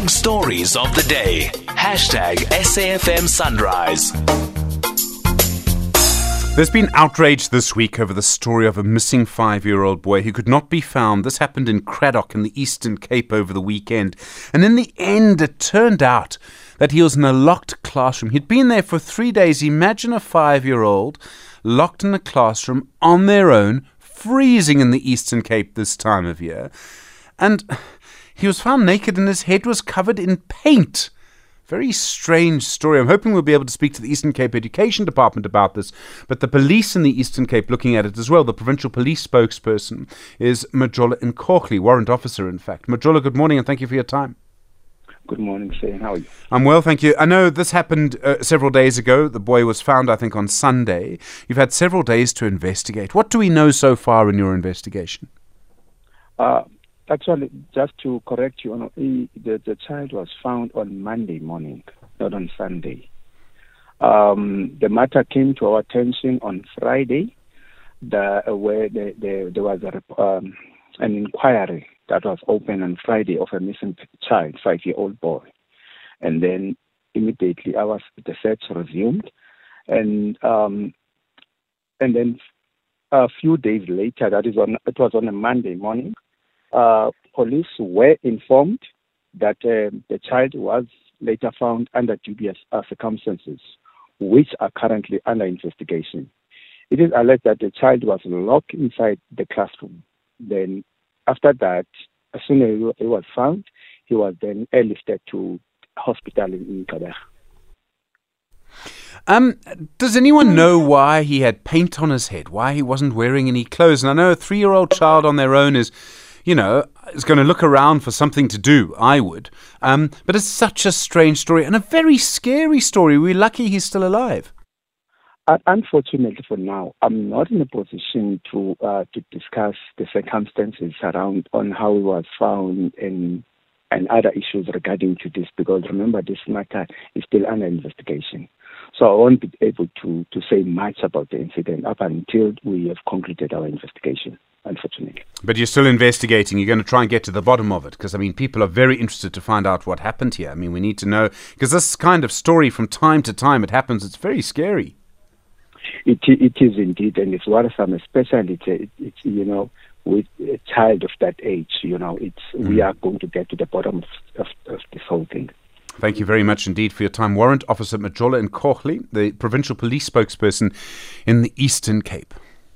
big stories of the day. Hashtag SAFM Sunrise. There's been outrage this week over the story of a missing five year old boy who could not be found. This happened in Cradock in the Eastern Cape over the weekend. And in the end, it turned out that he was in a locked classroom. He'd been there for three days. Imagine a five year old locked in a classroom on their own, freezing in the Eastern Cape this time of year. And he was found naked and his head was covered in paint. Very strange story. I'm hoping we'll be able to speak to the Eastern Cape Education Department about this, but the police in the Eastern Cape looking at it as well. The provincial police spokesperson is Majola Nkohli, warrant officer, in fact. Majola, good morning and thank you for your time. Good morning, Shane. How are you? I'm well, thank you. I know this happened uh, several days ago. The boy was found, I think, on Sunday. You've had several days to investigate. What do we know so far in your investigation? Uh, Actually, just to correct you, the, the child was found on Monday morning, not on Sunday. Um, the matter came to our attention on Friday, the, where the, the, there was a, um, an inquiry that was open on Friday of a missing child, five-year-old boy, and then immediately our the search resumed, and um, and then a few days later, that is on it was on a Monday morning, uh, police were informed that uh, the child was later found under dubious circumstances, which are currently under investigation. It is alleged that the child was locked inside the classroom. Then, after that, as soon as he was found, he was then airlifted to hospital in Gqeberha. Um, does anyone know why he had paint on his head? Why he wasn't wearing any clothes? And I know a three-year-old child on their own is you know, is going to look around for something to do. I would. Um, but it's such a strange story and a very scary story. We're lucky he's still alive. Unfortunately, for now, I'm not in a position to uh, to discuss the circumstances around on how he was found and and other issues regarding to this because remember this matter is still under investigation. So I won't be able to to say much about the incident up until we have concluded our investigation unfortunately. But you're still investigating. You're going to try and get to the bottom of it because, I mean, people are very interested to find out what happened here. I mean, we need to know because this kind of story from time to time it happens. It's very scary. It, it is indeed, and it's worrisome, especially it's, it's you know with a child of that age. You know, it's mm. we are going to get to the bottom of, of, of this whole thing. Thank you very much indeed for your time. Warrant Officer Majola Nkohli, the provincial police spokesperson in the Eastern Cape.